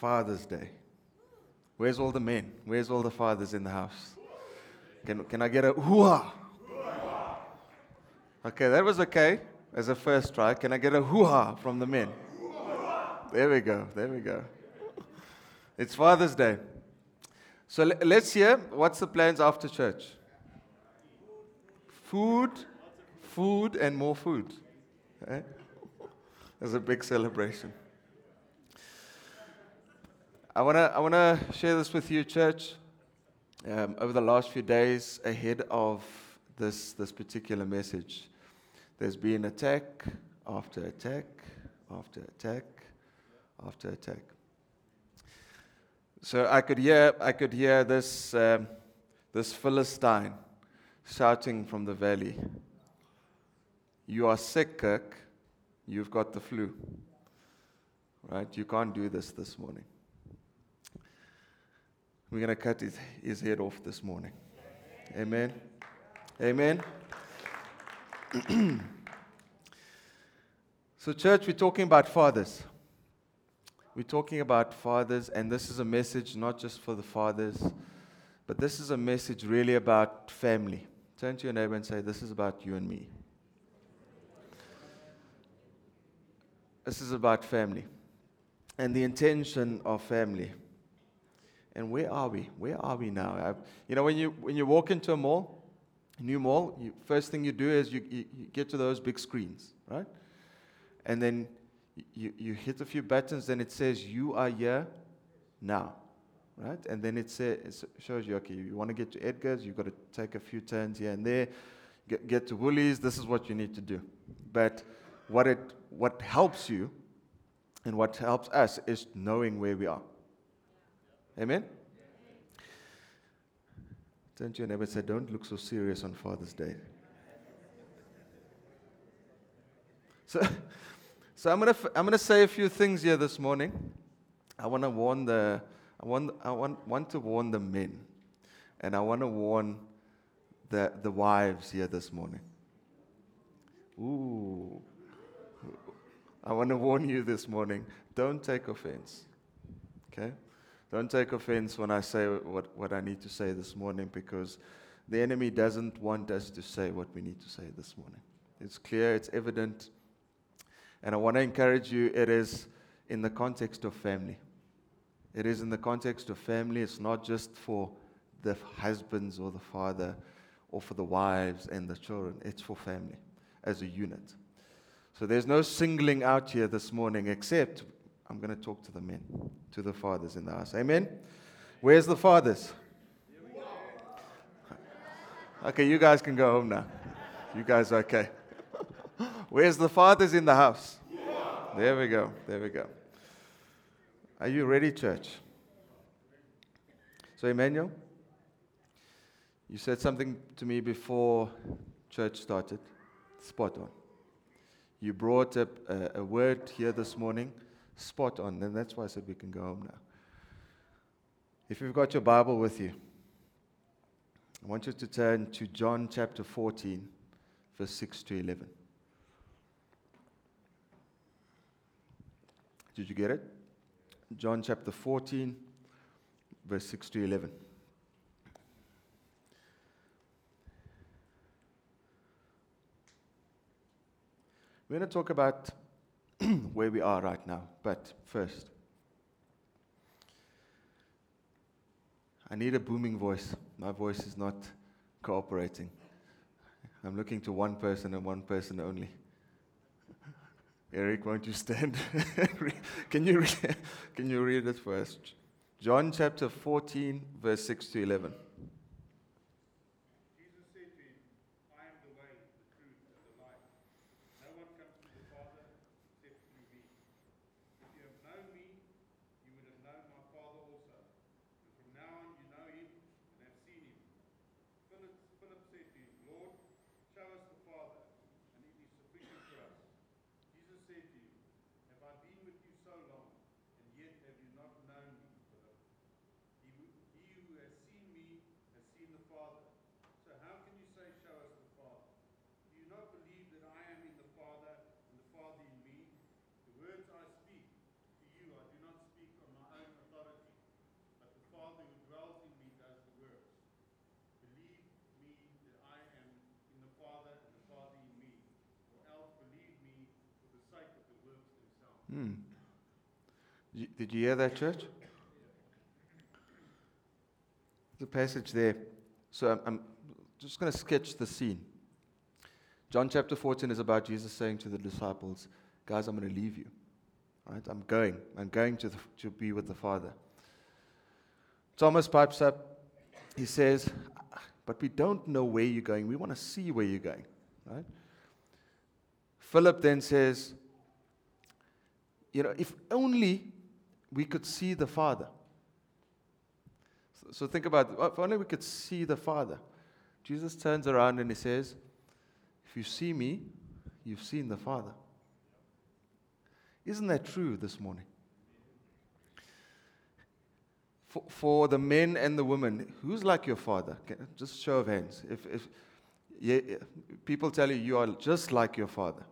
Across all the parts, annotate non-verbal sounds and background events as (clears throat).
Father's Day. Where's all the men? Where's all the fathers in the house? Can, can I get a hoo Okay, that was okay as a first try. Can I get a hoo from the men? There we go. There we go. It's Father's Day. So let's hear what's the plans after church? Food, food, and more food. Eh? Okay? There's a big celebration. I want to I wanna share this with you, church. Um, over the last few days, ahead of this, this particular message, there's been attack after attack after attack after attack. So I could hear, I could hear this, um, this Philistine shouting from the valley You are sick, Kirk. You've got the flu. Right? You can't do this this morning. We're going to cut his, his head off this morning. Amen. Amen. (clears throat) so, church, we're talking about fathers. We're talking about fathers, and this is a message not just for the fathers, but this is a message really about family. Turn to your neighbor and say, This is about you and me. This is about family and the intention of family. And where are we? Where are we now? I've, you know, when you, when you walk into a mall, a new mall, you, first thing you do is you, you, you get to those big screens, right? And then you, you hit a few buttons, then it says, You are here now. Right? And then it, say, it shows you, okay, you want to get to Edgar's, you've got to take a few turns here and there. Get, get to Woolies, this is what you need to do. But what, it, what helps you and what helps us is knowing where we are. Amen? Turn to your neighbor and say, Don't look so serious on Father's Day. So, (laughs) so I'm going to I'm gonna say a few things here this morning. I want to warn the, I want, I want, want to warn the men. And I want to warn the, the wives here this morning. Ooh. I want to warn you this morning don't take offense. Okay? Don't take offense when I say what, what I need to say this morning because the enemy doesn't want us to say what we need to say this morning. It's clear, it's evident, and I want to encourage you, it is in the context of family. It is in the context of family. It's not just for the husbands or the father or for the wives and the children. It's for family as a unit. So there's no singling out here this morning except I'm going to talk to the men, to the fathers in the house. Amen? Where's the fathers? Okay, you guys can go home now. You guys okay? (laughs) Where's the fathers in the house? There we go. There we go. Are you ready, church? So, Emmanuel, you said something to me before church started. Spot on. You brought up a, a, word here this morning, spot on, and that's why I said we can go home now. If you've got your Bible with you, I want you to turn to John chapter 14, verse 6 to 11. Did you get it? John chapter 14, verse 6 to 11. We're going to talk about (clears throat) where we are right now, but first, I need a booming voice. My voice is not cooperating. I'm looking to one person and one person only. Eric, won't you stand? (laughs) can, you read, (laughs) can you read it first? John chapter 14, verse 6 to 11. Father. So how can you say, show us the Father? Do you not believe that I am in the Father and the Father in me? The words I speak to you, I do not speak on my own authority, but the Father who dwells in me does the works. Believe me that I am in the Father and the Father in me, or else believe me for the sake of the works themselves. Hmm. Did you hear that, church? The passage there so I'm, I'm just going to sketch the scene. John chapter 14 is about Jesus saying to the disciples, Guys, I'm going to leave you. Right? I'm going. I'm going to, the, to be with the Father. Thomas pipes up. He says, But we don't know where you're going. We want to see where you're going. Right? Philip then says, You know, if only we could see the Father. So, think about it. If only we could see the Father. Jesus turns around and he says, If you see me, you've seen the Father. Isn't that true this morning? For, for the men and the women, who's like your father? Just show of hands. If, if yeah, people tell you you are just like your father,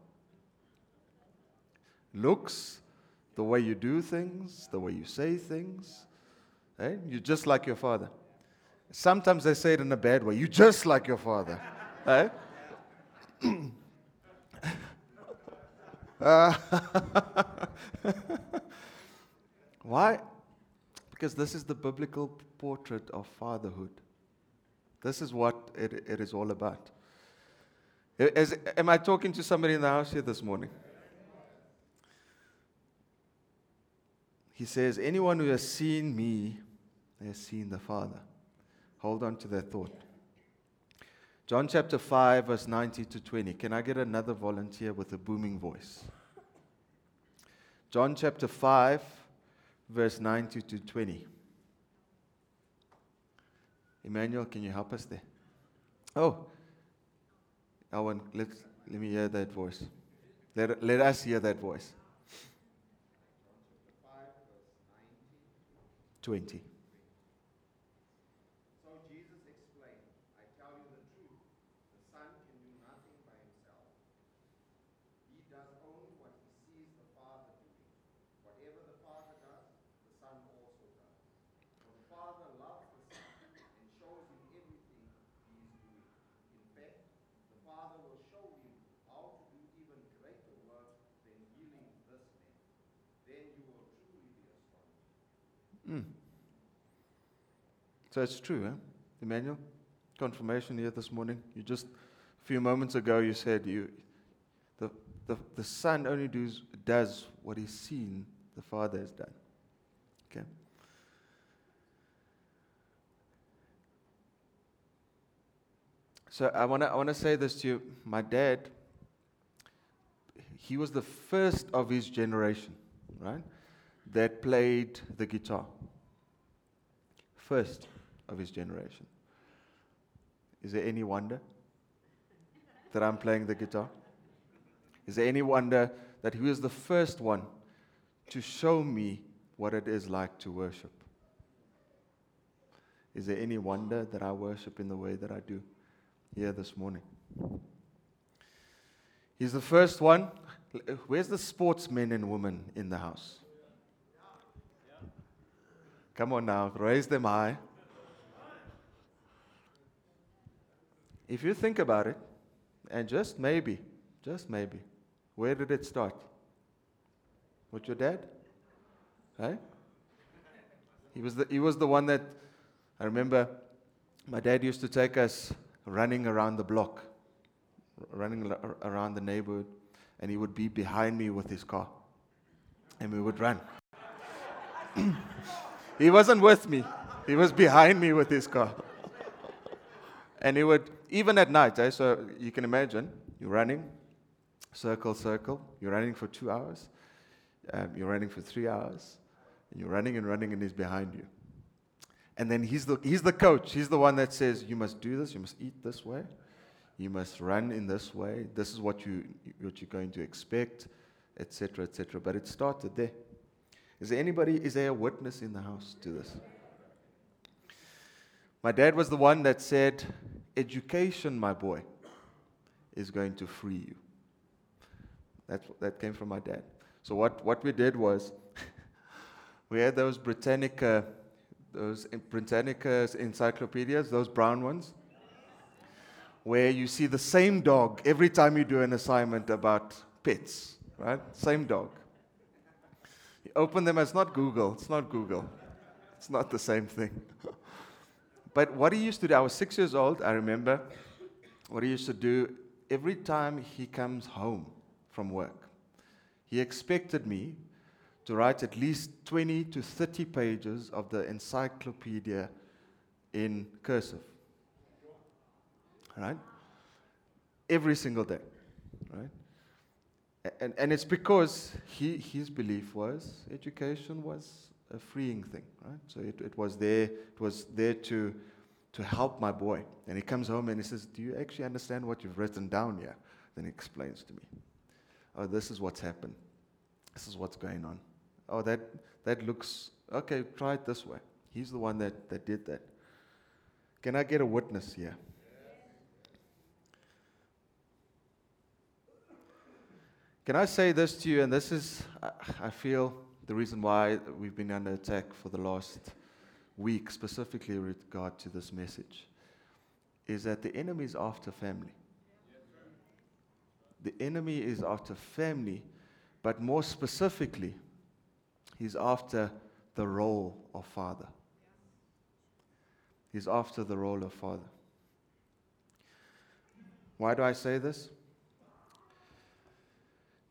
looks, the way you do things, the way you say things, eh? you're just like your father. Sometimes they say it in a bad way. You're just like your father. eh? (clears throat) (laughs) Why? Because this is the biblical portrait of fatherhood. This is what it, it is all about. Is, am I talking to somebody in the house here this morning? He says, Anyone who has seen me has seen the Father. Hold on to that thought. John chapter 5, verse 90 to 20. Can I get another volunteer with a booming voice? John chapter 5, verse 90 to 20. Emmanuel, can you help us there? Oh, Owen, let, let me hear that voice. Let, let us hear that voice. 20. So it's true, eh? Emmanuel? Confirmation here this morning. You just, a few moments ago, you said you, the, the, the Son only does, does what he's seen the Father has done. Okay? So I want to I wanna say this to you. My dad, he was the first of his generation, right, that played the guitar. First of his generation. Is there any wonder that I'm playing the guitar? Is there any wonder that he was the first one to show me what it is like to worship? Is there any wonder that I worship in the way that I do here this morning? He's the first one. Where's the sportsmen and women in the house? Come on now, raise them high. If you think about it, and just maybe, just maybe, where did it start? With your dad? Right? He was the, he was the one that, I remember my dad used to take us running around the block, running around the neighborhood, and he would be behind me with his car. And we would run. (clears throat) he wasn't with me, he was behind me with his car. And he would, even at night, eh, so you can imagine, you're running, circle, circle, you're running for two hours, um, you're running for three hours, and you're running and running, and he's behind you. And then he's the, he's the coach. He's the one that says, You must do this, you must eat this way, you must run in this way, this is what, you, what you're going to expect, etc., etc. But it started there. Is there anybody, is there a witness in the house to this? My dad was the one that said, Education, my boy, is going to free you. That's, that came from my dad. So, what, what we did was, (laughs) we had those Britannica, those Britannica encyclopedias, those brown ones, where you see the same dog every time you do an assignment about pets, right? Same dog. You open them it's not Google. It's not Google. It's not the same thing. (laughs) but what he used to do, I was six years old, I remember what he used to do every time he comes home from work. He expected me to write at least 20 to 30 pages of the encyclopedia in cursive. Right? Every single day. Right? And, and it's because he, his belief was education was a freeing thing, right? So it, it was there, it was there to, to help my boy. And he comes home and he says, Do you actually understand what you've written down here? Then he explains to me, Oh, this is what's happened. This is what's going on. Oh, that, that looks, okay, try it this way. He's the one that, that did that. Can I get a witness here? Can I say this to you? And this is, I feel, the reason why we've been under attack for the last week, specifically with regard to this message, is that the enemy is after family. The enemy is after family, but more specifically, he's after the role of father. He's after the role of father. Why do I say this?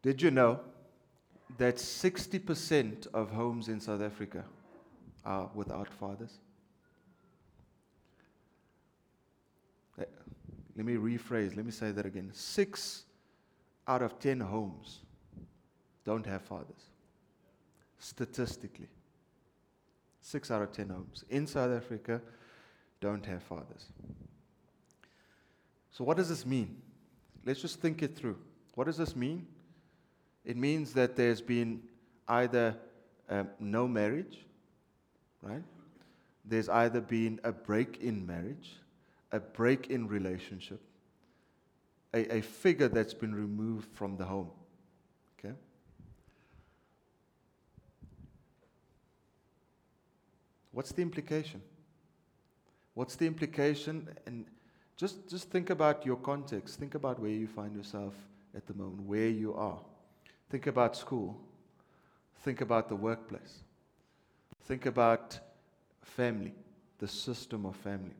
Did you know that 60% of homes in South Africa are without fathers? Eh, let me rephrase, let me say that again. Six out of 10 homes don't have fathers. Statistically. Six out of 10 homes in South Africa don't have fathers. So, what does this mean? Let's just think it through. What does this mean? It means that there's been either um, no marriage, right? There's either been a break in marriage, a break in relationship, a, a figure that's been removed from the home. Okay? What's the implication? What's the implication? And just, just think about your context. Think about where you find yourself at the moment, where you are. Think about school. Think about the workplace. Think about family, the system of family.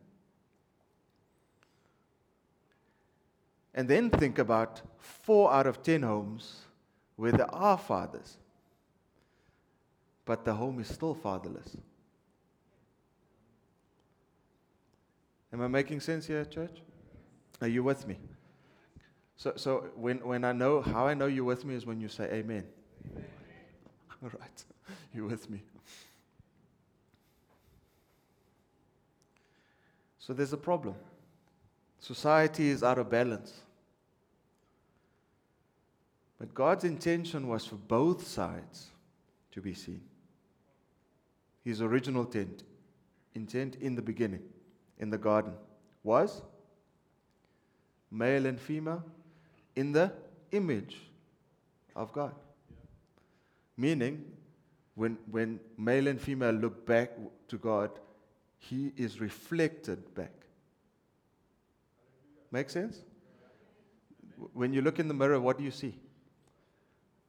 And then think about four out of ten homes where there are fathers, but the home is still fatherless. Am I making sense here, church? Are you with me? So, so when, when I know, how I know you're with me is when you say amen. amen. (laughs) All right. (laughs) You're with me. So there's a problem. Society is out of balance. But God's intention was for both sides to be seen. His original intent, intent in the beginning, in the garden, was male and female in the image of God. Meaning, when, when male and female look back to God, He is reflected back. Make sense? When you look in the mirror, what do you see?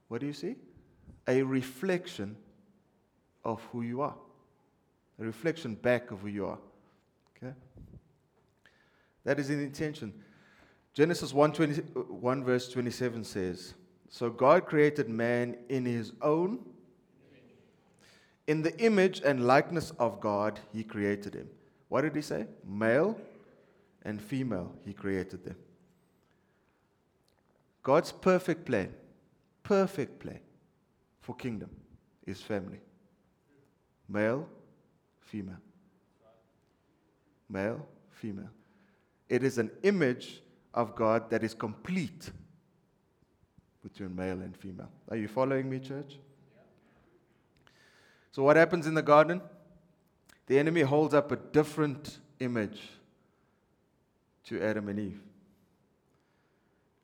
What do you see? A reflection of who you are. A reflection back of who you are. Okay? That is the intention. Genesis 1, 20, 1 verse 27 says, So God created man in his own, in the image and likeness of God, he created him. What did he say? Male and female, he created them. God's perfect plan, perfect plan for kingdom is family. Male, female. Male, female. It is an image of God that is complete between male and female. Are you following me, church? So, what happens in the garden? The enemy holds up a different image to Adam and Eve.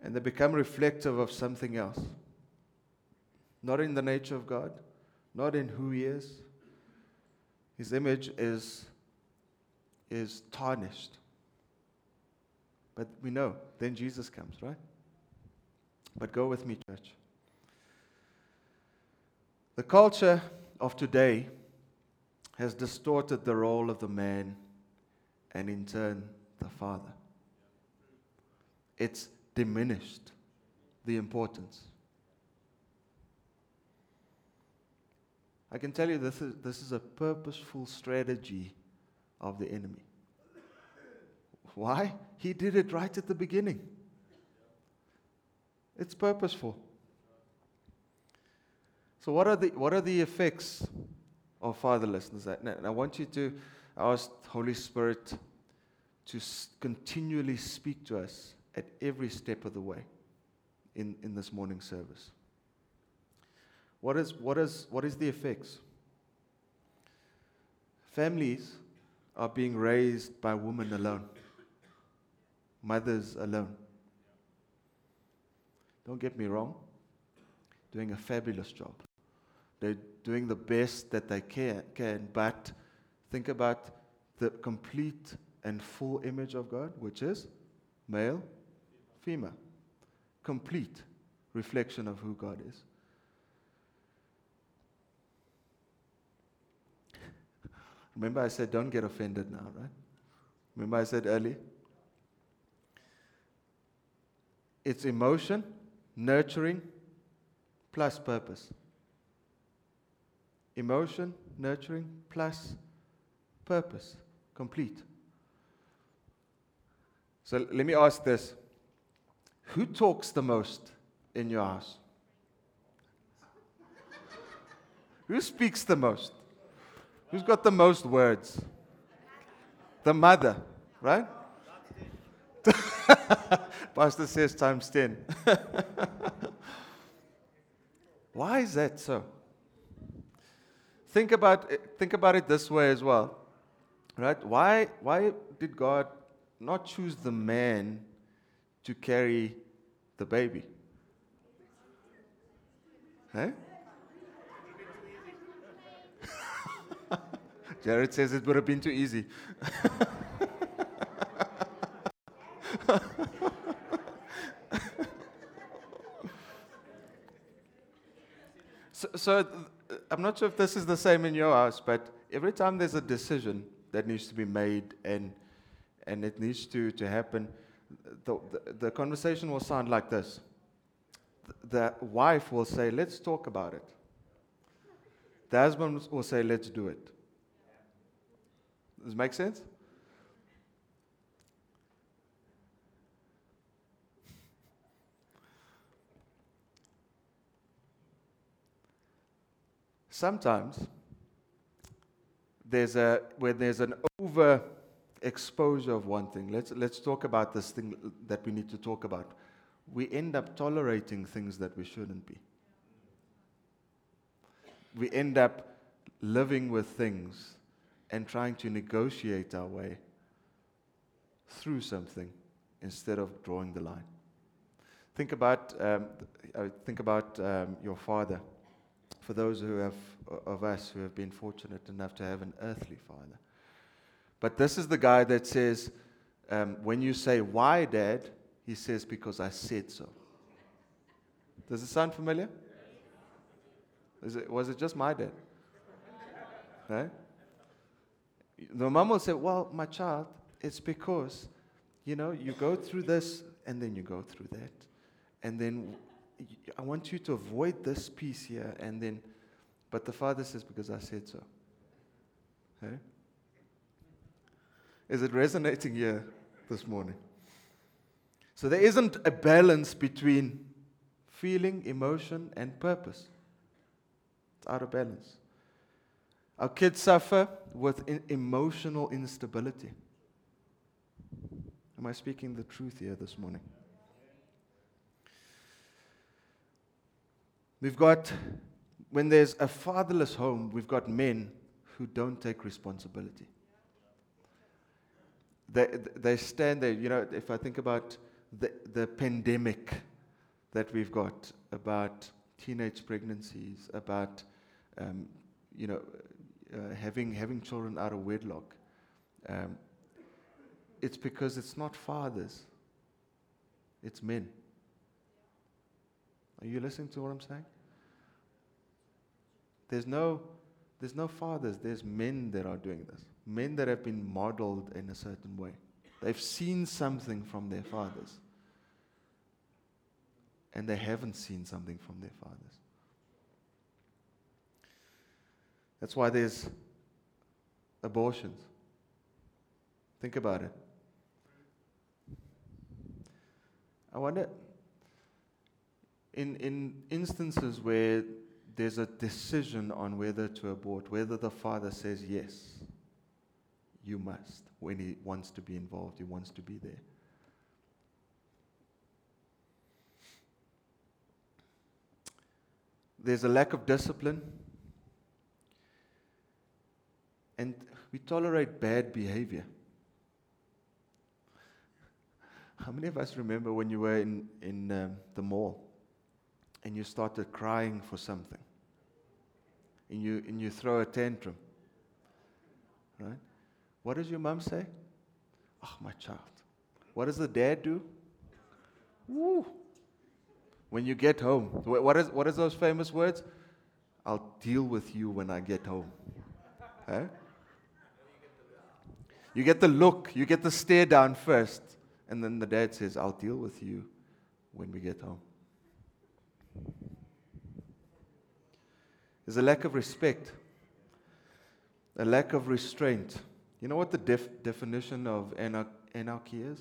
And they become reflective of something else. Not in the nature of God, not in who He is. His image is, is tarnished. But we know, then Jesus comes, right? But go with me, church. The culture of today has distorted the role of the man and, in turn, the father. It's diminished the importance. I can tell you this is, this is a purposeful strategy of the enemy. Why? He did it right at the beginning. It's purposeful. So, what are the, what are the effects of fatherlessness? And I want you to ask Holy Spirit to continually speak to us at every step of the way in, in this morning service. What is, what, is, what is the effects? Families are being raised by women alone, mothers alone. Don't get me wrong, doing a fabulous job. They're doing the best that they can, can but think about the complete and full image of God, which is male, female. Complete reflection of who God is. Remember, I said, don't get offended now, right? Remember, I said earlier? It's emotion, nurturing, plus purpose. Emotion, nurturing, plus purpose. Complete. So let me ask this Who talks the most in your house? Who speaks the most? Who's got the most words? The mother, right? (laughs) (laughs) Pastor says times 10. (laughs) Why is that so? Think about it, think about it this way as well. Right? Why, why did God not choose the man to carry the baby? Hey? (laughs) Jared says it would have been too easy. (laughs) so, so, uh, I'm not sure if this is the same in your house, but every time there's a decision that needs to be made and, and it needs to, to happen, the, the, the conversation will sound like this. The wife will say, Let's talk about it. The husband will say, Let's do it. Does it make sense? Sometimes there's a where there's an over exposure of one thing. Let's let's talk about this thing that we need to talk about. We end up tolerating things that we shouldn't be. We end up living with things and trying to negotiate our way through something instead of drawing the line. Think about, um, uh, think about um, your father. For those who have, of us who have been fortunate enough to have an earthly father. But this is the guy that says, um, when you say, Why, Dad? he says, Because I said so. Does it sound familiar? It, was it just my dad? Right? The mom will say, Well, my child, it's because, you know, you go through this and then you go through that. And then I want you to avoid this piece here. And then, but the father says, Because I said so. Hey? Is it resonating here this morning? So there isn't a balance between feeling, emotion, and purpose. It's out of balance. Our kids suffer with in emotional instability. Am I speaking the truth here this morning? We've got, when there's a fatherless home, we've got men who don't take responsibility. They, they stand there, you know, if I think about the, the pandemic that we've got, about teenage pregnancies, about, um, you know, uh, having, having children out of wedlock, um, it's because it's not fathers, it's men. Are you listening to what I'm saying? there's no, there's no fathers, there's men that are doing this. Men that have been modeled in a certain way. They've seen something from their fathers. And they haven't seen something from their fathers. That's why there's abortions. Think about it. I wonder, in, in instances where there's a decision on whether to abort, whether the father says yes, you must, when he wants to be involved, he wants to be there. There's a lack of discipline. And we tolerate bad behavior. How many of us remember when you were in, in um, the mall and you started crying for something? And you, and you throw a tantrum. Right? What does your mom say? Oh, my child. What does the dad do? Woo. When you get home, what is, what is those famous words? I'll deal with you when I get home. Huh? You get the look, you get the stare down first, and then the dad says, I'll deal with you when we get home. There's a lack of respect, a lack of restraint. You know what the def- definition of anarchy is?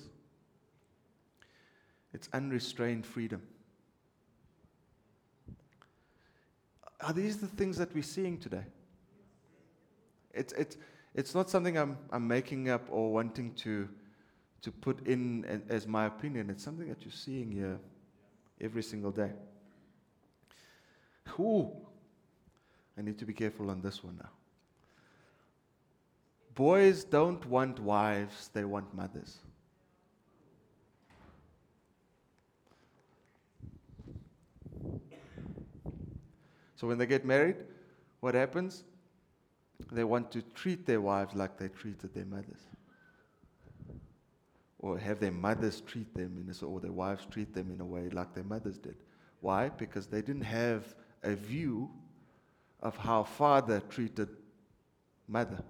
It's unrestrained freedom. Are these the things that we're seeing today? It's, it's, it's not something I'm, I'm making up or wanting to, to put in as my opinion. It's something that you're seeing here every single day. Ooh, I need to be careful on this one now. Boys don't want wives, they want mothers. So when they get married, what happens? They want to treat their wives like they treated their mothers. Or have their mothers treat them in a, or their wives treat them in a way like their mothers did. Why? Because they didn't have a view of how father treated mother.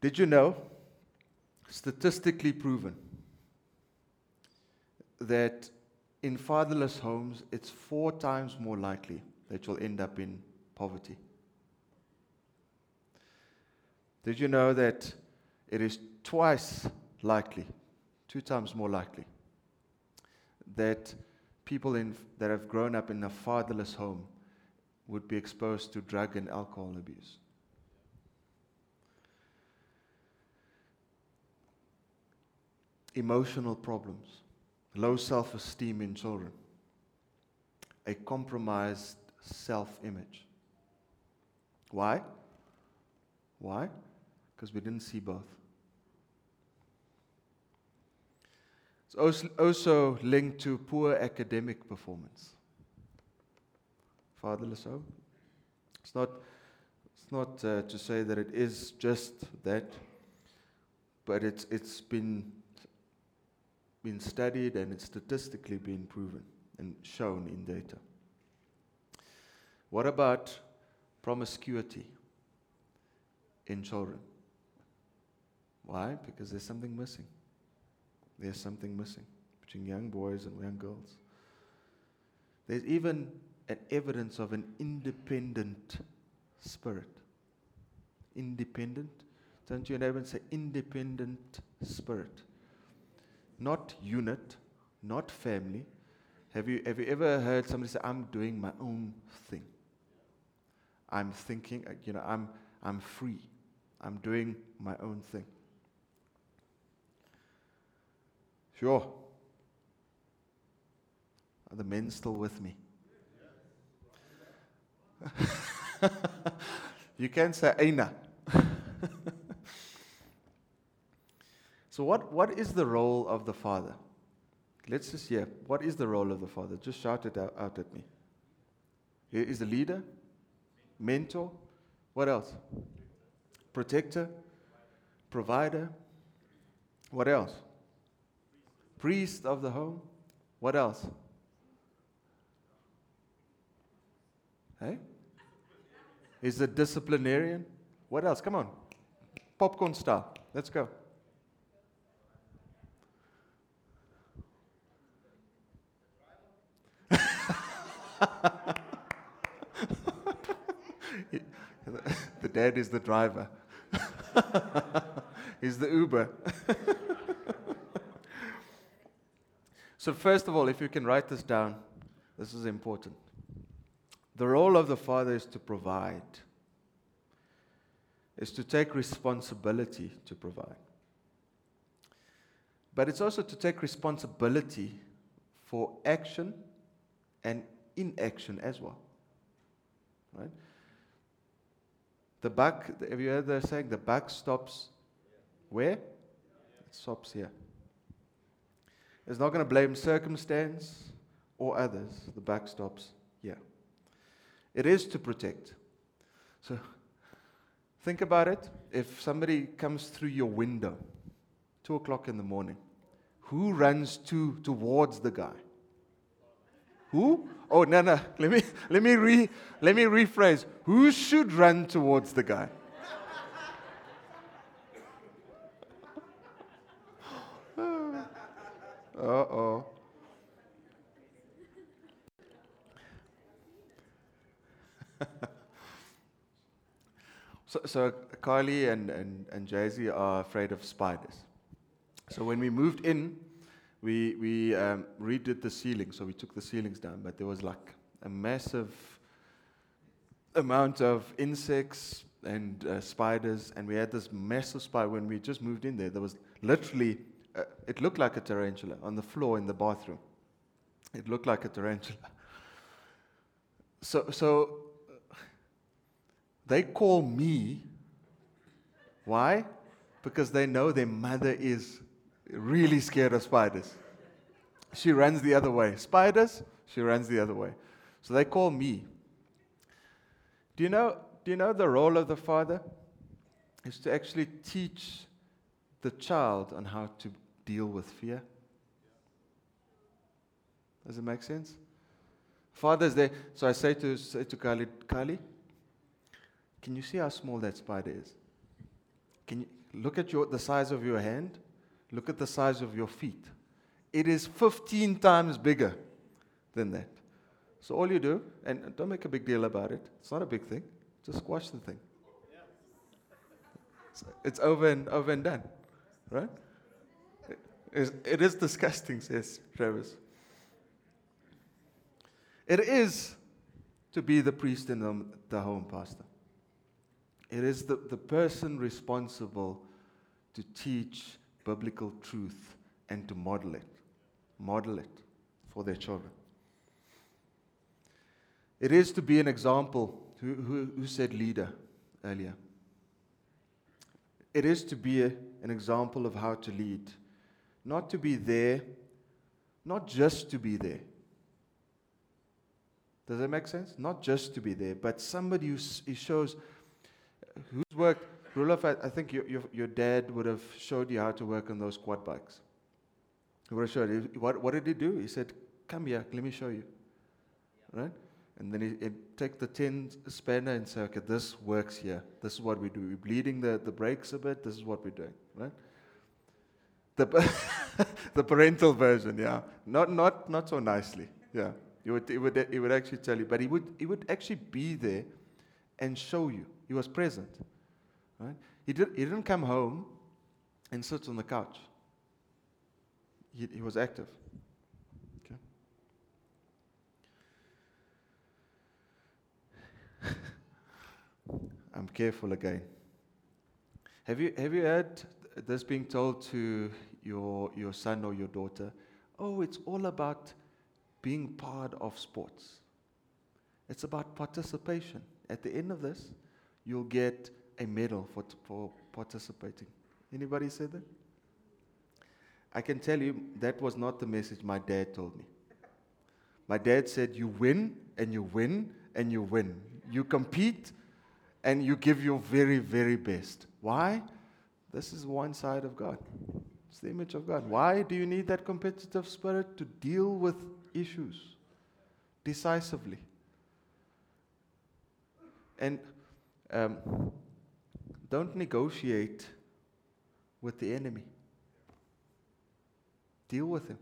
Did you know, statistically proven, that in fatherless homes, it's four times more likely that you'll end up in poverty. Did you know that it is twice likely, two times more likely, that people in, that have grown up in a fatherless home would be exposed to drug and alcohol abuse? Emotional problems low self esteem in children, a compromised self image. Why? Why? Because we didn't see both. It's also linked to poor academic performance. Fatherless home. It's not, it's not uh, to say that it is just that, but it's, it's been been studied and it's statistically been proven and shown in data. What about promiscuity in children? Why? Because there's something missing. There's something missing between young boys and young girls. There's even an evidence of an independent spirit. Independent. Your neighbor and say, independent spirit not unit, not family. Have you, have you ever heard somebody say, I'm doing my own thing? I'm thinking, uh, you know, I'm, I'm free. I'm doing my own thing. Sure. Are the men still with me? (laughs) you can say Aina. (laughs) So, what, what is the role of the father? Let's just hear. What is the role of the father? Just shout it out, out at me. He is a leader, mentor. What else? Protector, provider. What else? priest of the home. What else? Hey? Is a disciplinarian? What else? Come on. Popcorn style. Let's go. (laughs) the dad is the driver. (laughs) He's the Uber. (laughs) so, first of all, if you can write this down, this is important. The role of the father is to provide, is to take responsibility to provide. But it's also to take responsibility for action and inaction as well. Right? The buck, have you heard the saying, the buck stops where? It stops here. It's not going to blame circumstance or others. The buck stops here. It is to protect. So think about it. If somebody comes through your window, two o'clock in the morning, who runs to towards the guy? Who? Oh no no. Let me let me re let me rephrase. Who should run towards the guy? Uh oh. (laughs) so, so Carly and, and, and Jay Z are afraid of spiders. So when we moved in, we, we um, redid the ceiling. So we took the ceilings down, but there was like a massive amount of insects and uh, spiders, and we had this massive spider. When we just moved in there, there was literally, uh, it looked like a tarantula on the floor in the bathroom. It looked like a tarantula. So, so they call me. Why? Because they know their mother is really scared of spiders. She runs the other way. Spiders, she runs the other way. So they call me. Do you know, do you know the role of the father? Is to actually teach the child on how to deal with fear. Does it make sense? Father's there. So I say to, say to Kali, Kali, can you see how small that spider is? Can you look at your, the size of your hand? Look at the size of your feet. It is 15 times bigger than that. So all you do, and don't make a big deal about it, it's not a big thing, just squash the thing. It's over and over and done, right? It is, disgusting, says Travis. It is to be the priest in the, the home, Pastor. It is the, the person responsible to teach biblical truth and to model it. Model it for their children. It is to be an example. Who, who, who said leader earlier? It is to be a, an example of how to lead. Not to be there, not just to be there. Does that make sense? Not just to be there, but somebody who, who shows who's worked Roloff, I, I think your, your, your, dad would have showed you how to work on those quad bikes. He would have showed you. What, what did he do? He said, Come here, let me show you. Yeah. Right? And then he, would take the 10 spanner and say, Okay, this works here. This is what we do. We're bleeding the, the brakes a bit. This is what we're doing. Right? The, (laughs) the parental version, yeah. Not, not, not so nicely. Yeah. He would, he, would, he would actually tell you, but he would, he would actually be there and show you. He was present. Right? He, did, he didn't come home and sit on the couch. He, he was active. Okay. (laughs) I'm careful again. Have you, have you heard this being told to your, your son or your daughter? Oh, it's all about being part of sports. It's about participation. At the end of this, you'll get a medal for, for participating. Anybody said that? I can tell you that was not the message my dad told me. My dad said, You win and you win and you win. You compete and you give your very, very best. Why? This is one side of God. The image of God. Why do you need that competitive spirit? To deal with issues decisively. And um, don't negotiate with the enemy. Deal with him.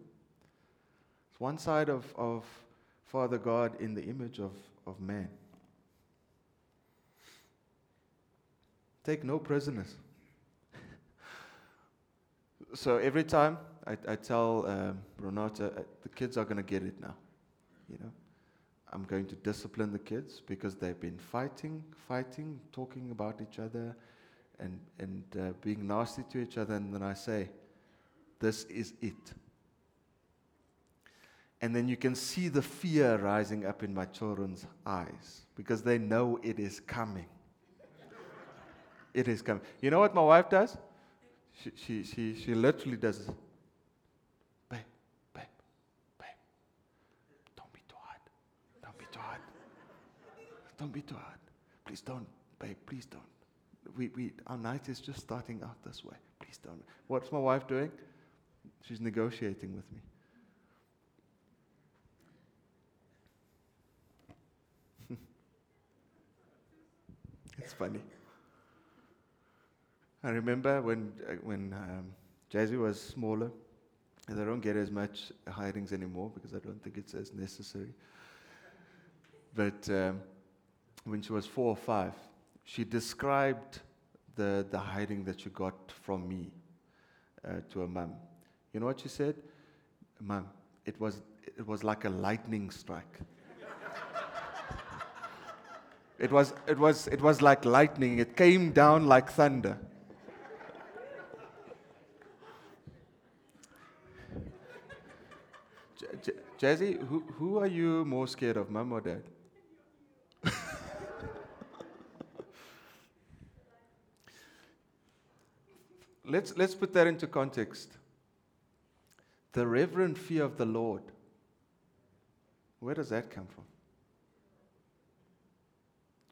It's one side of, of Father God in the image of, of man. Take no prisoners. So every time I, I tell um, Renata, uh, the kids are going to get it now. You know, I'm going to discipline the kids because they've been fighting, fighting, talking about each other, and and uh, being nasty to each other. And then I say, "This is it." And then you can see the fear rising up in my children's eyes because they know it is coming. it is coming. You know what my wife does? She, she, she, she literally does this. Babe, babe, babe. Don't be too hard. Don't be too hard. Don't be too hard. Please don't, babe, please don't. We, we, our night is just starting out this way. Please don't. What's my wife doing? She's negotiating with me. (laughs) it's funny. I remember when, uh, when um, Jazzy was smaller, and I don't get as much hidings anymore because I don't think it's as necessary. But um, when she was four or five, she described the, the hiding that she got from me uh, to her mum. You know what she said? Mum, it was, it was like a lightning strike. (laughs) it, was, it, was, it was like lightning, it came down like thunder. J- Jazzy, who, who are you more scared of, mum or dad? (laughs) let's, let's put that into context. The reverent fear of the Lord. Where does that come from?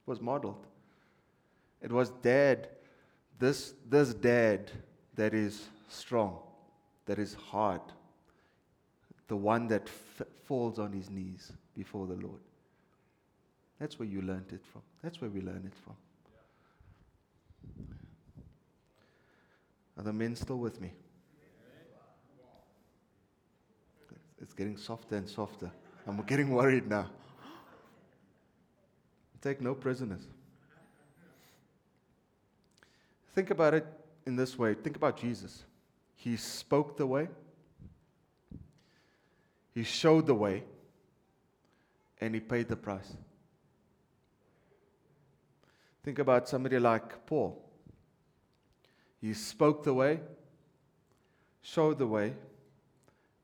It was modeled. It was dad, this, this dad that is strong, that is hard, the one that f- falls on his knees before the Lord. That's where you learned it from. That's where we learn it from. Are the men still with me? It's getting softer and softer. I'm getting worried now. Take no prisoners. Think about it in this way. Think about Jesus. He spoke the way, He showed the way, and He paid the price. Think about somebody like Paul. He spoke the way, showed the way,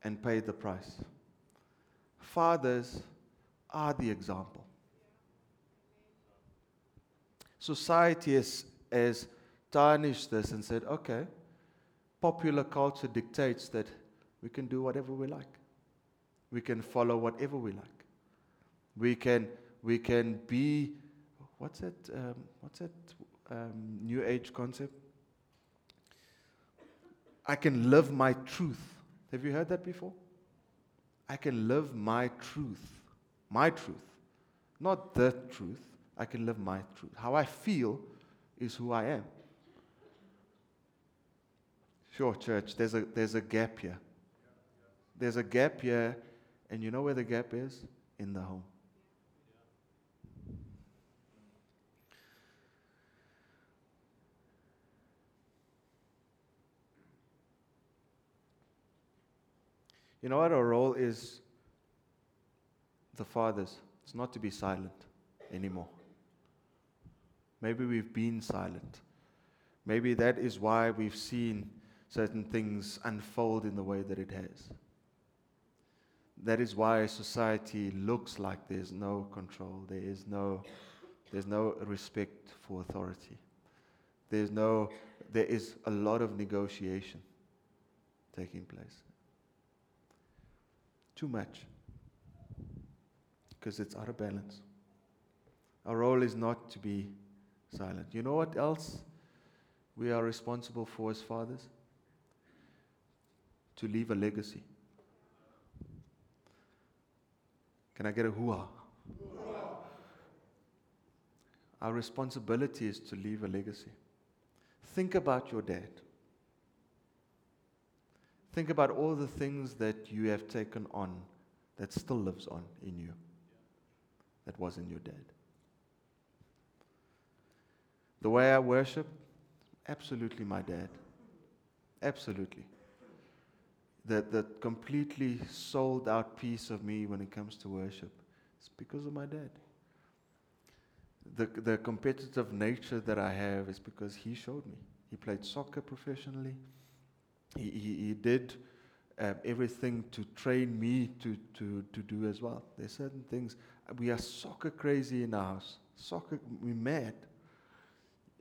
and paid the price. Fathers are the example. Society has, has tarnished this and said, okay, popular culture dictates that we can do whatever we like. We can follow whatever we like. We can, we can be, what's that, um, what's that um, new age concept? I can live my truth. Have you heard that before? I can live my truth. My truth. Not the truth. I can live my truth. How I feel is who I am. Sure, church, there's a, there's a gap here. There's a gap here, and you know where the gap is? In the home. You know what our role is? The fathers. It's not to be silent anymore. Maybe we've been silent. Maybe that is why we've seen certain things unfold in the way that it has. That is why society looks like there's no control, there is no, there's no respect for authority. There's no, there is a lot of negotiation taking place. Too much. Because it's out of balance. Our role is not to be silent. You know what else we are responsible for as fathers? To leave a legacy. Can I get a hooah? our responsibility is to leave a legacy. Think about your dad. Think about all the things that you have taken on that still lives on in you, that was in your dad. The way I worship, absolutely my dad. Absolutely. That, that completely sold out piece of me when it comes to worship is because of my dad. The, the competitive nature that I have is because he showed me. He played soccer professionally. He, he, he did um, everything to train me to, to, to do as well. There's certain things. We are soccer crazy in our house. Soccer, we're mad.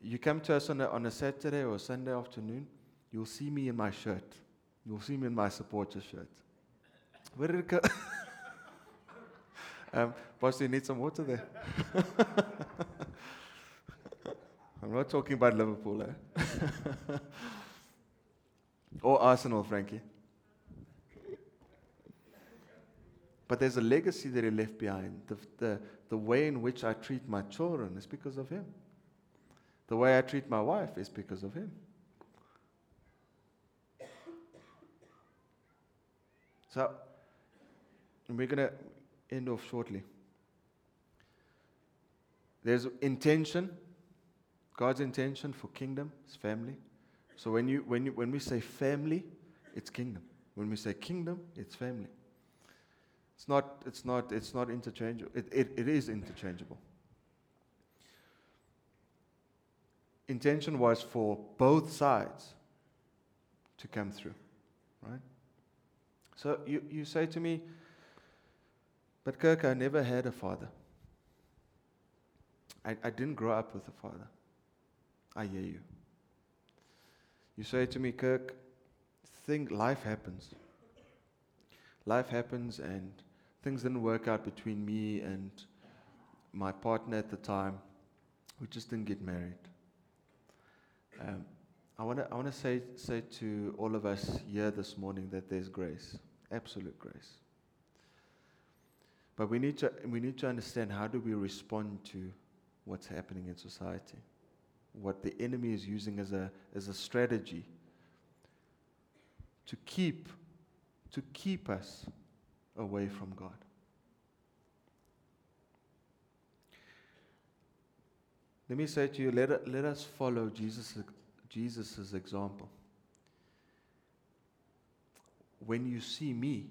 You come to us on a, on a Saturday or a Sunday afternoon, you'll see me in my shirt. You'll see me in my supporter shirt. Where did it go? (laughs) um, boss, you need some water there? (laughs) I'm not talking about Liverpool, eh? (laughs) or Arsenal, Frankie. But there's a legacy that he left behind. The, the, the way in which I treat my children is because of him. The way I treat my wife is because of him. So, we're going to end off shortly. There's intention, God's intention for kingdom is family. So when, you, when, you, when we say family, it's kingdom. When we say kingdom, it's family. It's not, it's not, it's not interchangeable. It, it, it is interchangeable. Intention was for both sides to come through, right? So you, you say to me, but Kirk, I never had a father. I, I didn't grow up with a father. I hear you. You say to me, Kirk, think life happens. Life happens, and things didn't work out between me and my partner at the time. We just didn't get married. Um, I want to I wanna say, say to all of us here this morning that there's grace, absolute grace. But we need, to, we need to understand how do we respond to what's happening in society what the enemy is using as a, as a strategy to keep, to keep us away from God. Let me say to you, let, let us follow Jesus' Jesus's example. When you see me,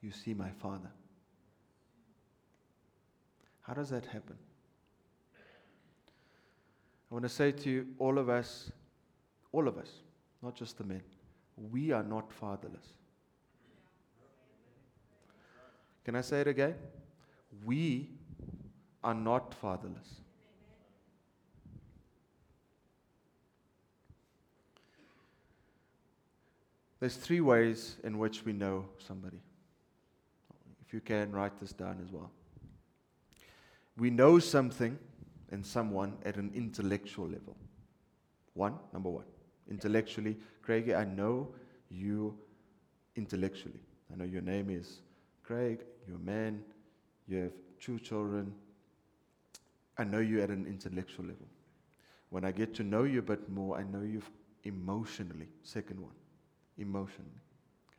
you see my Father. How does that happen? I want to say to you, all of us, all of us, not just the men, we are not fatherless. Can I say it again? We are not fatherless. There's three ways in which we know somebody. If you can, write this down as well. We know something and someone at an intellectual level. One, number one, intellectually. Craig, I know you intellectually. I know your name is Craig, you're a man, you have two children. I know you at an intellectual level. When I get to know you a bit more, I know you emotionally. Second one, emotionally.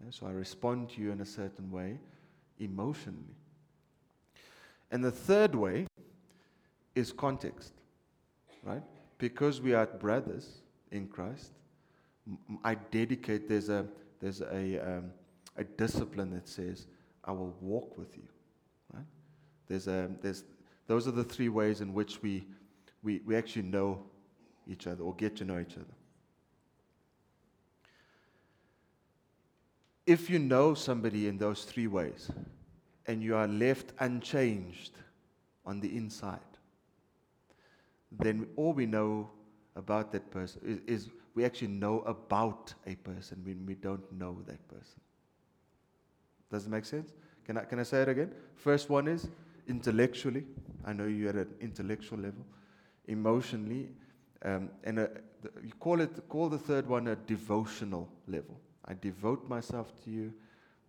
Okay, so I respond to you in a certain way, emotionally. And the third way is context, right? Because we are brothers in Christ, I dedicate, there's a, there's a, um, a discipline that says, I will walk with you, right? There's a, there's, those are the three ways in which we, we, we actually know each other or get to know each other. If you know somebody in those three ways and you are left unchanged on the inside, then all we know about that person is, is, we actually know about a person when we don't know that person. Does it make sense? Can I, can I say it again? First one is intellectually. I know you're at an intellectual level. Emotionally. Um, and a, you call, it, call the third one a devotional level. I devote myself to you.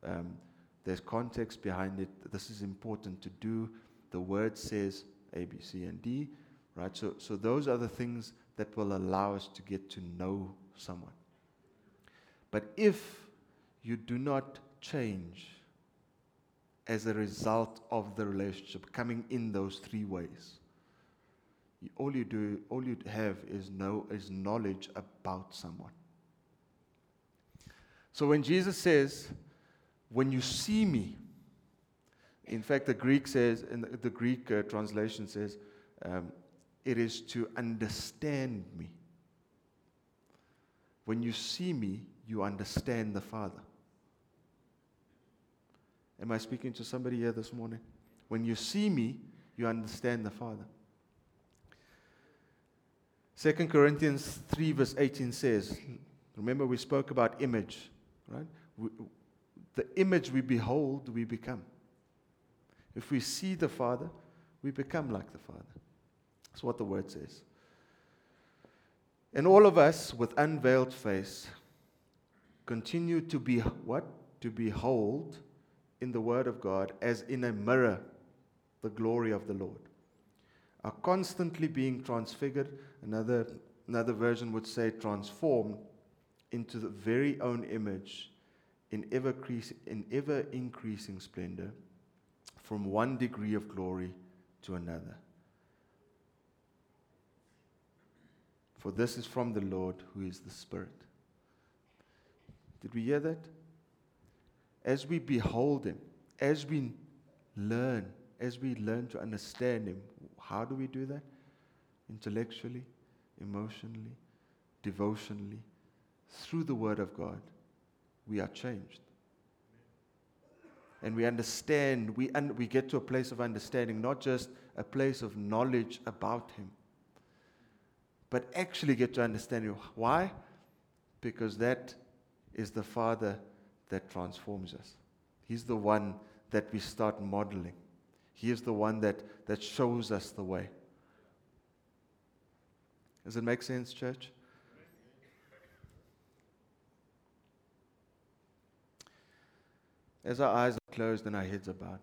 Um, there's context behind it. This is important to do. The word says A, B, C, and D, right? So, so those are the things that will allow us to get to know someone. But if you do not change as a result of the relationship coming in those three ways, all you do, all you have is know is knowledge about someone. So when Jesus says, "When you see me," in fact, the Greek says, in the, the Greek uh, translation says, um, "It is to understand me." When you see me, you understand the Father. Am I speaking to somebody here this morning? When you see me, you understand the Father. 2 Corinthians 3, verse 18 says, Remember, we spoke about image, right? We, the image we behold, we become. If we see the Father, we become like the Father. That's what the word says. And all of us with unveiled face continue to be what? To behold in the Word of God as in a mirror the glory of the Lord. Are constantly being transfigured. Another, another version would say transformed into the very own image in ever, in ever increasing splendor from one degree of glory to another. For this is from the Lord who is the Spirit. Did we hear that? as we behold Him, as we learn, as we learn to understand Him, how do we do that? Intellectually, emotionally, devotionally, through the Word of God, we are changed. And we understand, we, un- we get to a place of understanding, not just a place of knowledge about Him, but actually get to understand Him. Why? Because that is the Father that transforms us. He's the one that we start modeling. He is the one that, that shows us the way. Does it make sense, church? As our eyes are closed and our heads are bowed.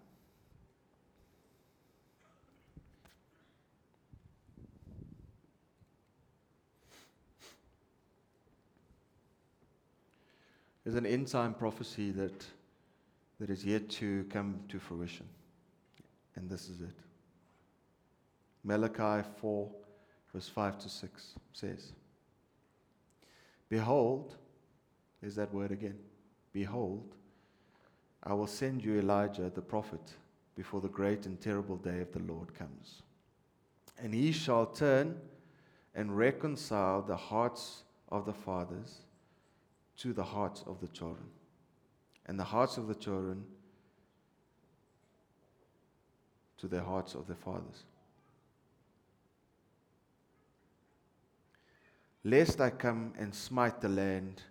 There's an end time prophecy that, that is yet to come to fruition. And this is it. Malachi 4, verse 5 to 6 says, Behold, is that word again. Behold, I will send you Elijah the prophet before the great and terrible day of the Lord comes. And he shall turn and reconcile the hearts of the fathers to the hearts of the children, and the hearts of the children to the hearts of their fathers. Lest I come and smite the land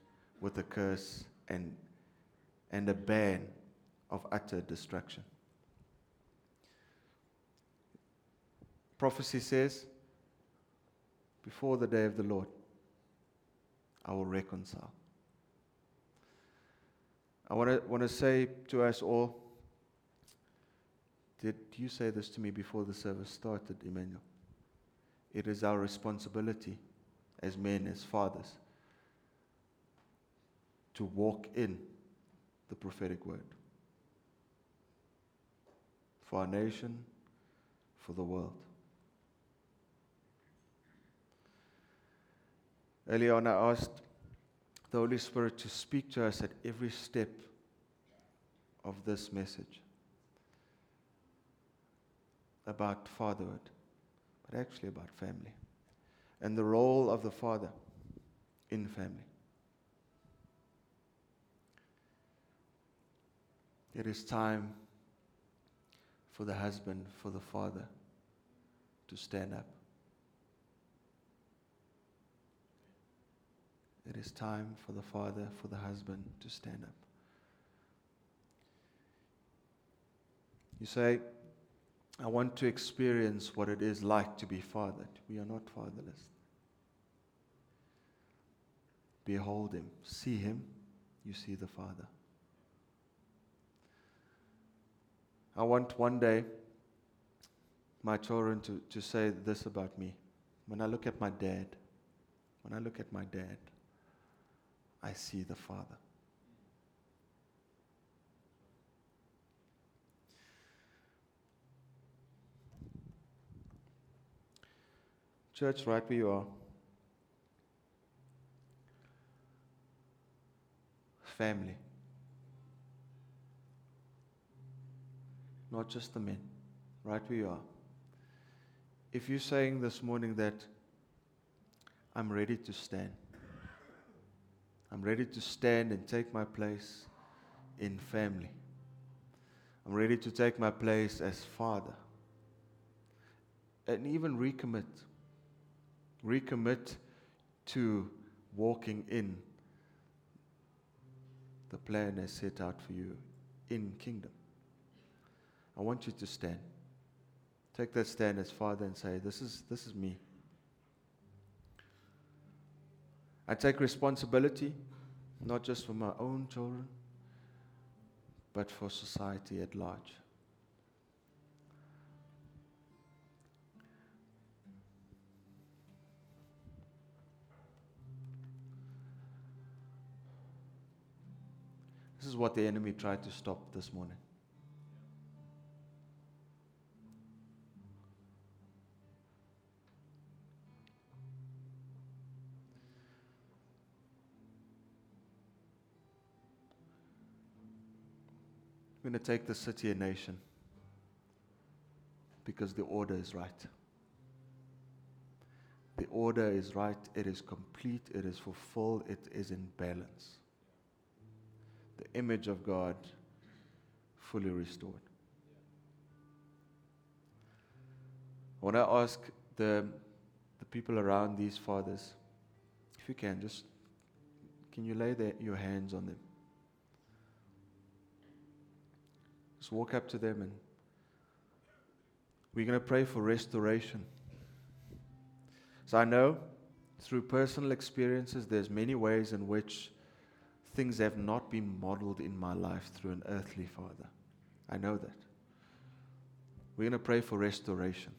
with a curse and, and a ban of utter destruction. Prophecy says, before the day of the Lord, I will reconcile. I want to, want to say to us all Did you say this to me before the service started, Emmanuel? It is our responsibility as men, as fathers, to walk in the prophetic word for our nation, for the world. Earlier on, I asked the Holy Spirit to speak to us at every step of this message about fatherhood, but actually about family and the role of the father in family. It is time for the husband, for the father to stand up. It is time for the father, for the husband to stand up. You say, I want to experience what it is like to be fathered. We are not fatherless. Behold him, see him, you see the Father. I want one day my children to, to say this about me. When I look at my dad, when I look at my dad, I see the Father. Church, right where you are. Family. Not just the men, right where you are. If you're saying this morning that I'm ready to stand, I'm ready to stand and take my place in family. I'm ready to take my place as father. And even recommit recommit to walking in the plan as set out for you in kingdom. I want you to stand. Take that stand as Father and say, This is, this is me. I take responsibility, not just for my own children, but for society at large. This is what the enemy tried to stop this morning. Going to take the city and nation because the order is right. The order is right, it is complete, it is fulfilled, it is in balance the image of God fully restored. When I ask the, the people around these fathers, if you can, just can you lay your hands on them? Walk up to them and we're going to pray for restoration. So I know through personal experiences, there's many ways in which things have not been modeled in my life through an earthly father. I know that. We're going to pray for restoration.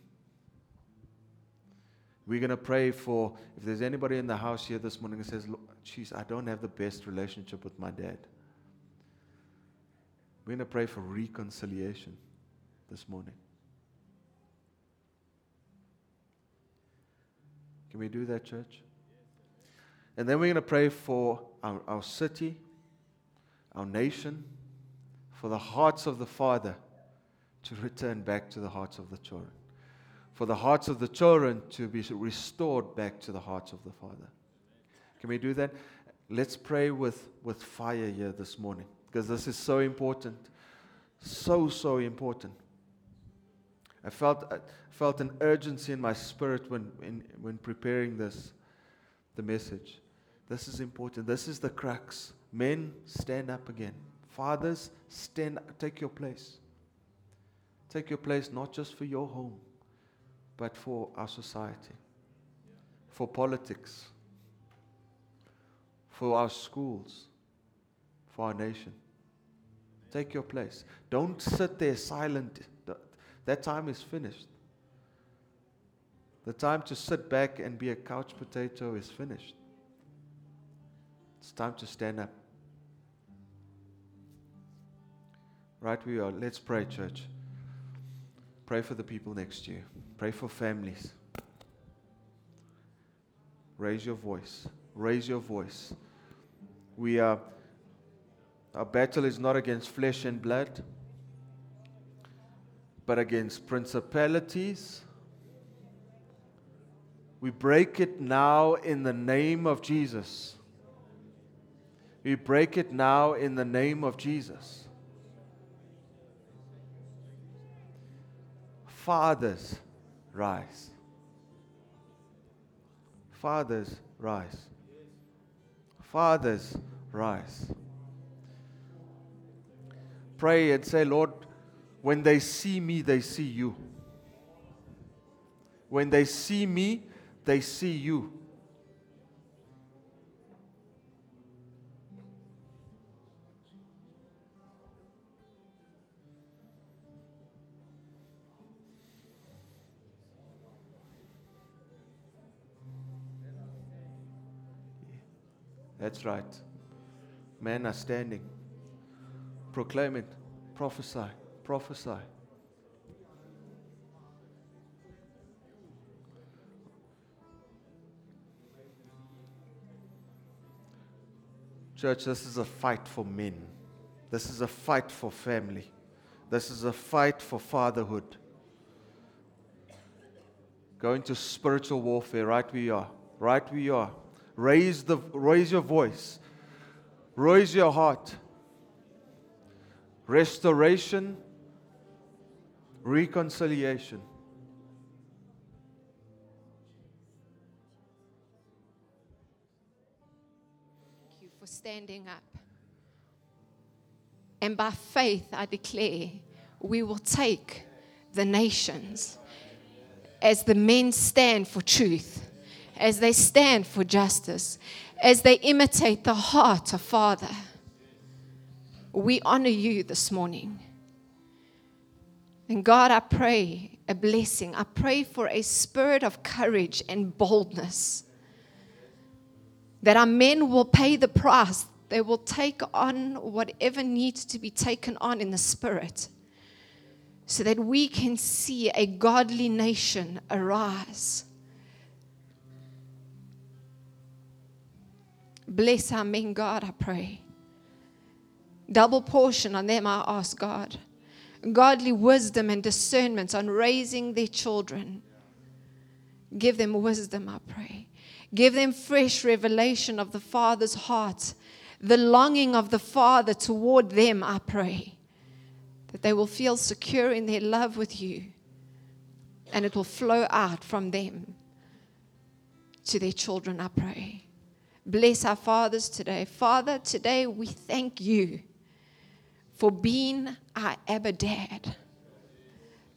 We're going to pray for, if there's anybody in the house here this morning that says, Jeez, I don't have the best relationship with my dad. We're going to pray for reconciliation this morning. Can we do that, church? And then we're going to pray for our, our city, our nation, for the hearts of the Father to return back to the hearts of the children, for the hearts of the children to be restored back to the hearts of the Father. Can we do that? Let's pray with, with fire here this morning because this is so important. So, so important. I felt, I felt an urgency in my spirit when, in, when preparing this, the message. This is important. This is the crux. Men, stand up again. Fathers, stand take your place. Take your place not just for your home, but for our society, for politics, for our schools, for our nation. Take your place. Don't sit there silent. That time is finished. The time to sit back and be a couch potato is finished. It's time to stand up. Right you are. Let's pray, church. Pray for the people next to you. Pray for families. Raise your voice. Raise your voice. We are, our battle is not against flesh and blood, but against principalities. We break it now in the name of Jesus. We break it now in the name of Jesus. Fathers, rise. Fathers, rise. Fathers, rise pray and say, Lord, when they see me, they see you. When they see me, they see you. That's right. Men are standing. Proclaim it. Prophesy. Prophesy. Church, this is a fight for men. This is a fight for family. This is a fight for fatherhood. Go into spiritual warfare right where you are. Right where you are. Raise, the, raise your voice. Raise your heart. Restoration, reconciliation. Thank you for standing up. And by faith, I declare we will take the nations as the men stand for truth, as they stand for justice, as they imitate the heart of Father. We honor you this morning. And God, I pray a blessing. I pray for a spirit of courage and boldness that our men will pay the price. They will take on whatever needs to be taken on in the spirit so that we can see a godly nation arise. Bless our men, God, I pray. Double portion on them, I ask God. Godly wisdom and discernment on raising their children. Give them wisdom, I pray. Give them fresh revelation of the Father's heart, the longing of the Father toward them, I pray. That they will feel secure in their love with you and it will flow out from them to their children, I pray. Bless our fathers today. Father, today we thank you for being our Abba Dad.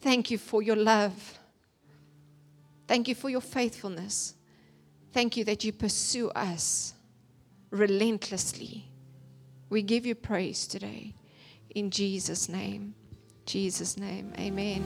Thank you for your love. Thank you for your faithfulness. Thank you that you pursue us relentlessly. We give you praise today. In Jesus' name. Jesus' name. Amen.